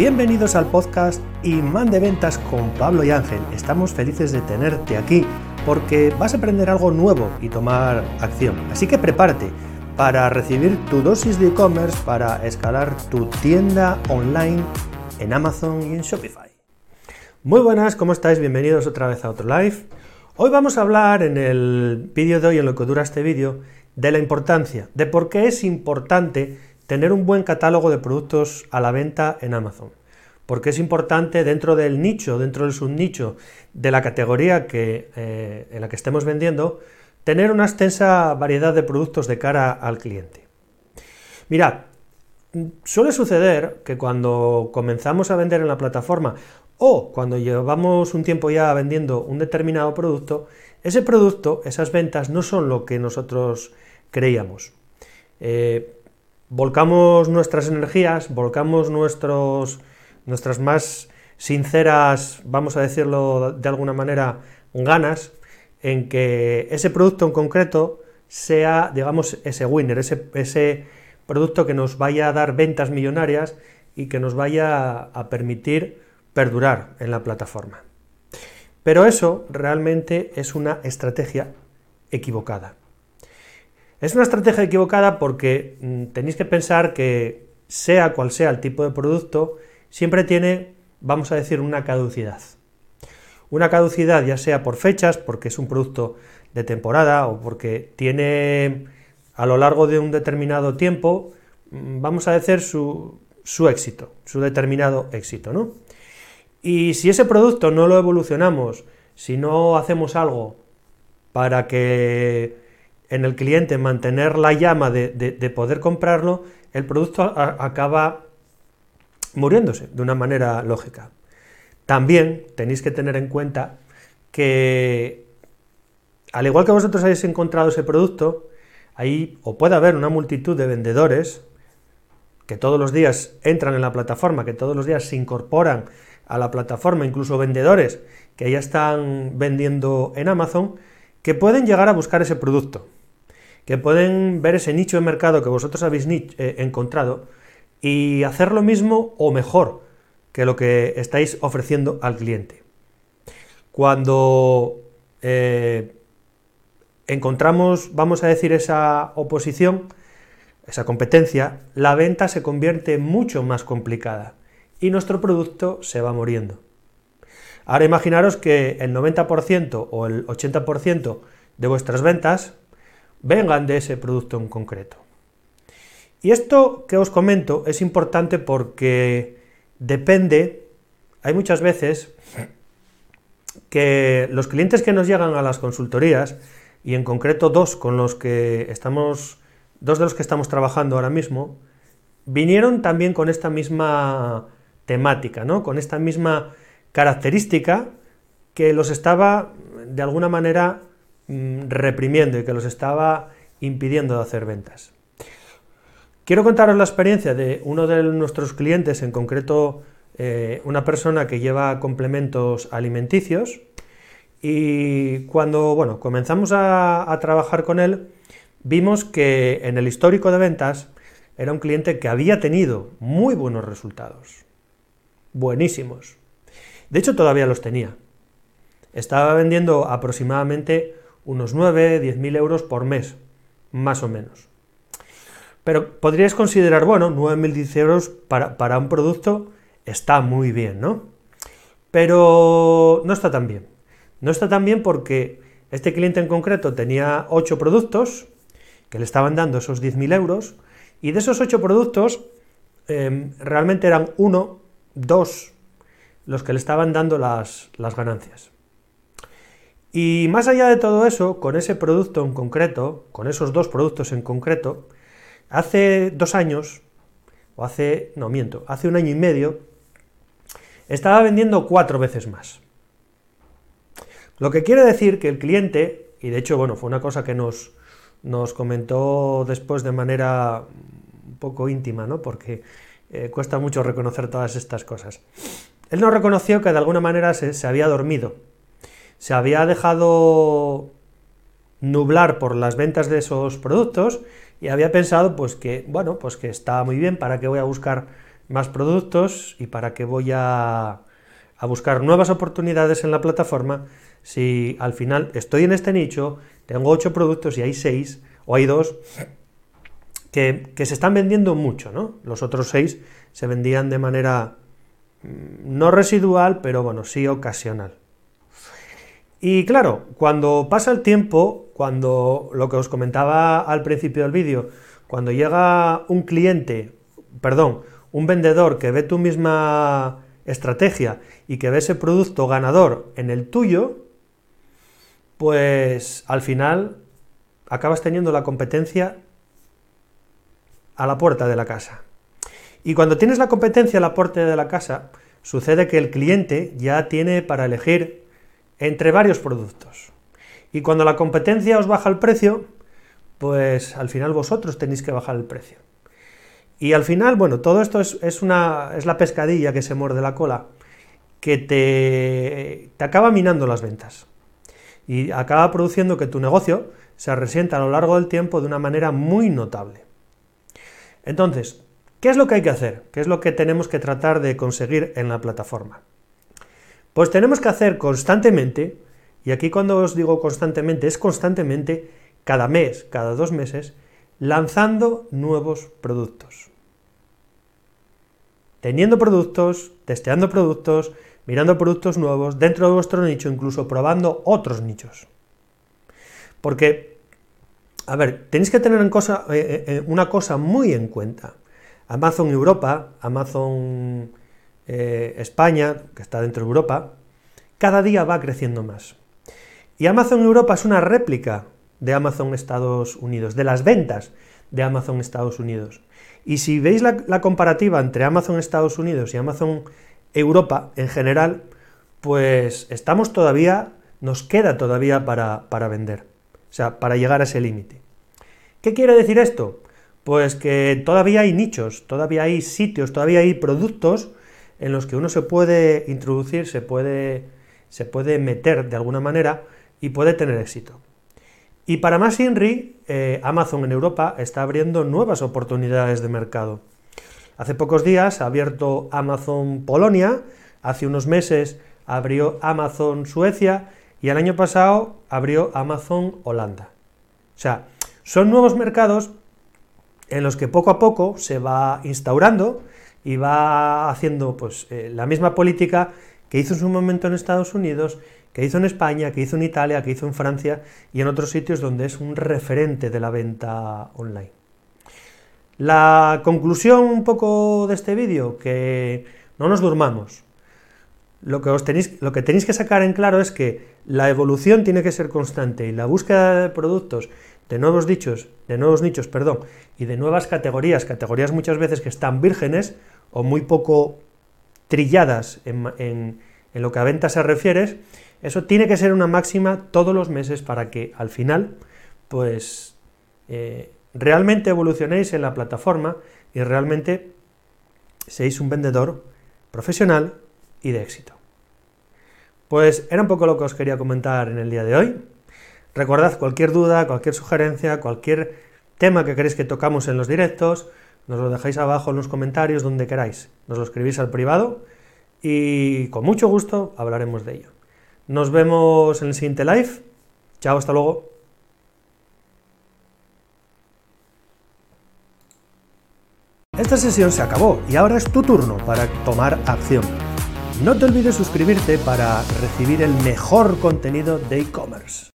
Bienvenidos al podcast Imán de Ventas con Pablo y Ángel. Estamos felices de tenerte aquí porque vas a aprender algo nuevo y tomar acción. Así que prepárate para recibir tu dosis de e-commerce para escalar tu tienda online en Amazon y en Shopify. Muy buenas, ¿cómo estáis? Bienvenidos otra vez a otro live. Hoy vamos a hablar en el vídeo de hoy, en lo que dura este vídeo, de la importancia, de por qué es importante tener un buen catálogo de productos a la venta en Amazon. Porque es importante dentro del nicho, dentro del subnicho de la categoría que, eh, en la que estemos vendiendo, tener una extensa variedad de productos de cara al cliente. Mirad, suele suceder que cuando comenzamos a vender en la plataforma o cuando llevamos un tiempo ya vendiendo un determinado producto, ese producto, esas ventas no son lo que nosotros creíamos. Eh, volcamos nuestras energías, volcamos nuestras más sinceras, vamos a decirlo de alguna manera, ganas en que ese producto en concreto sea, digamos, ese winner, ese, ese producto que nos vaya a dar ventas millonarias y que nos vaya a permitir perdurar en la plataforma. Pero eso realmente es una estrategia equivocada. Es una estrategia equivocada porque mm, tenéis que pensar que sea cual sea el tipo de producto, siempre tiene, vamos a decir, una caducidad. Una caducidad ya sea por fechas, porque es un producto de temporada o porque tiene a lo largo de un determinado tiempo, mm, vamos a decir, su, éxito, su determinado éxito, ¿no? Y si ese producto no lo evolucionamos, si no hacemos algo para que en el cliente mantener la llama de, poder comprarlo, el producto acaba muriéndose de una manera lógica. También tenéis que tener en cuenta que, al igual que vosotros habéis encontrado ese producto, ahí o puede haber una multitud de vendedores que todos los días entran en la plataforma, que todos los días se incorporan a la plataforma, incluso vendedores que ya están vendiendo en Amazon, que pueden llegar a buscar ese producto que pueden ver ese nicho de mercado que vosotros habéis eh, encontrado y hacer lo mismo o mejor que lo que estáis ofreciendo al cliente. Cuando eh, encontramos, vamos a decir, esa oposición, esa competencia, la venta se convierte mucho más complicada y nuestro producto se va muriendo. Ahora imaginaros que el 90% o el 80% de vuestras ventas vengan de ese producto en concreto. Y esto que os comento es importante porque depende, hay muchas veces que los clientes que nos llegan a las consultorías, y en concreto dos con los que estamos, dos de los que estamos trabajando ahora mismo, vinieron también con esta misma temática, ¿no? con esta misma característica que los estaba de alguna manera Mm, reprimiendo y que los estaba impidiendo de hacer ventas. Quiero contaros la experiencia de uno de nuestros clientes, en concreto eh, una persona que lleva complementos alimenticios, y cuando bueno, comenzamos a, a trabajar con él, vimos que en el histórico de ventas era un cliente que había tenido muy buenos resultados, buenísimos. De hecho, todavía los tenía. Estaba vendiendo aproximadamente unos 9, 10 mil euros por mes, más o menos. Pero podríais considerar, bueno, 9.000, 10 euros para, para un producto está muy bien, ¿no? Pero no está tan bien. No está tan bien porque este cliente en concreto tenía 8 productos que le estaban dando esos 10.000 euros y de esos 8 productos em, realmente eran uno, dos los que le estaban dando las, las ganancias. Y más allá de todo eso, con ese producto en concreto, con esos dos productos en concreto, hace dos años, o hace, no miento, hace un año y medio, estaba vendiendo cuatro veces más. Lo que quiere decir que el cliente, y de hecho, bueno, fue una cosa que nos, nos comentó después de manera un poco íntima, ¿no? Porque eh, cuesta mucho reconocer todas estas cosas. Él nos reconoció que de alguna manera se había dormido se había dejado nublar por las ventas de esos productos y había pensado pues que, bueno, pues que estaba muy bien, ¿para qué voy a buscar más productos y para qué voy a, buscar nuevas oportunidades en la plataforma si al final estoy en este nicho, tengo 8 productos y hay 6 o hay 2 que, se están vendiendo mucho, ¿no? Los otros 6 se vendían de manera mm, no residual, pero bueno, sí ocasional. Y claro, cuando pasa el tiempo, cuando lo que os comentaba al principio del vídeo, cuando llega un cliente, perdón, un vendedor que ve tu misma estrategia y que ve ese producto ganador en el tuyo, pues al final acabas teniendo la competencia a la puerta de la casa. Y cuando tienes la competencia a la puerta de la casa, sucede que el cliente ya tiene para elegir entre varios productos. Y cuando la competencia os baja el precio, pues al final vosotros tenéis que bajar el precio. Y al final, bueno, todo esto es, una, es la pescadilla que se muerde la cola, que te, te acaba minando las ventas. Y acaba produciendo que tu negocio se resienta a lo largo del tiempo de una manera muy notable. Entonces, ¿qué es lo que hay que hacer? ¿Qué es lo que tenemos que tratar de conseguir en la plataforma? Pues tenemos que hacer constantemente, y aquí cuando os digo constantemente, es constantemente, cada mes, cada dos meses, lanzando nuevos productos. Teniendo productos, testeando productos, mirando productos nuevos dentro de vuestro nicho, incluso probando otros nichos. Porque, a ver, tenéis que tener en cosa, eh, eh, eh, una cosa muy en cuenta. Amazon Europa, Amazon España, que está dentro de Europa, cada día va creciendo más. Y Amazon Europa es una réplica de Amazon Estados Unidos, de las ventas de Amazon Estados Unidos. Y si veis la, la comparativa entre Amazon Estados Unidos y Amazon Europa en general, pues estamos todavía, nos queda todavía para, para vender, o sea, para llegar a ese límite. ¿Qué quiere decir esto? Pues que todavía hay nichos, todavía hay sitios, todavía hay productos en los que uno se puede introducir, se puede, se puede meter de alguna manera y puede tener éxito. Y para más INRI, eh, Amazon en Europa está abriendo nuevas oportunidades de mercado. Hace pocos días ha abierto Amazon Polonia, hace unos meses abrió Amazon Suecia y el año pasado abrió Amazon Holanda. O sea, son nuevos mercados en los que poco a poco se va instaurando y va haciendo pues, eh, la misma política que hizo en su momento en Estados Unidos, que hizo en España, que hizo en Italia, que hizo en Francia y en otros sitios donde es un referente de la venta online. La conclusión un poco de este vídeo, que no nos durmamos. Lo que, os tenéis, lo que tenéis que sacar en claro es que la evolución tiene que ser constante y la búsqueda de productos, de nuevos dichos, de nuevos nichos, perdón, y de nuevas categorías, categorías muchas veces que están vírgenes o muy poco trilladas en, lo que a venta se refiere, eso tiene que ser una máxima todos los meses para que al final, pues, eh, realmente evolucionéis en la plataforma y realmente seáis un vendedor profesional y de éxito. Pues era un poco lo que os quería comentar en el día de hoy. Recordad cualquier duda, cualquier sugerencia, cualquier tema que queréis que tocamos en los directos, nos lo dejáis abajo en los comentarios donde queráis. Nos lo escribís al privado y con mucho gusto hablaremos de ello. Nos vemos en el siguiente live. Chao, hasta luego. Esta sesión se acabó y ahora es tu turno para tomar acción. No te olvides suscribirte para recibir el mejor contenido de e-commerce.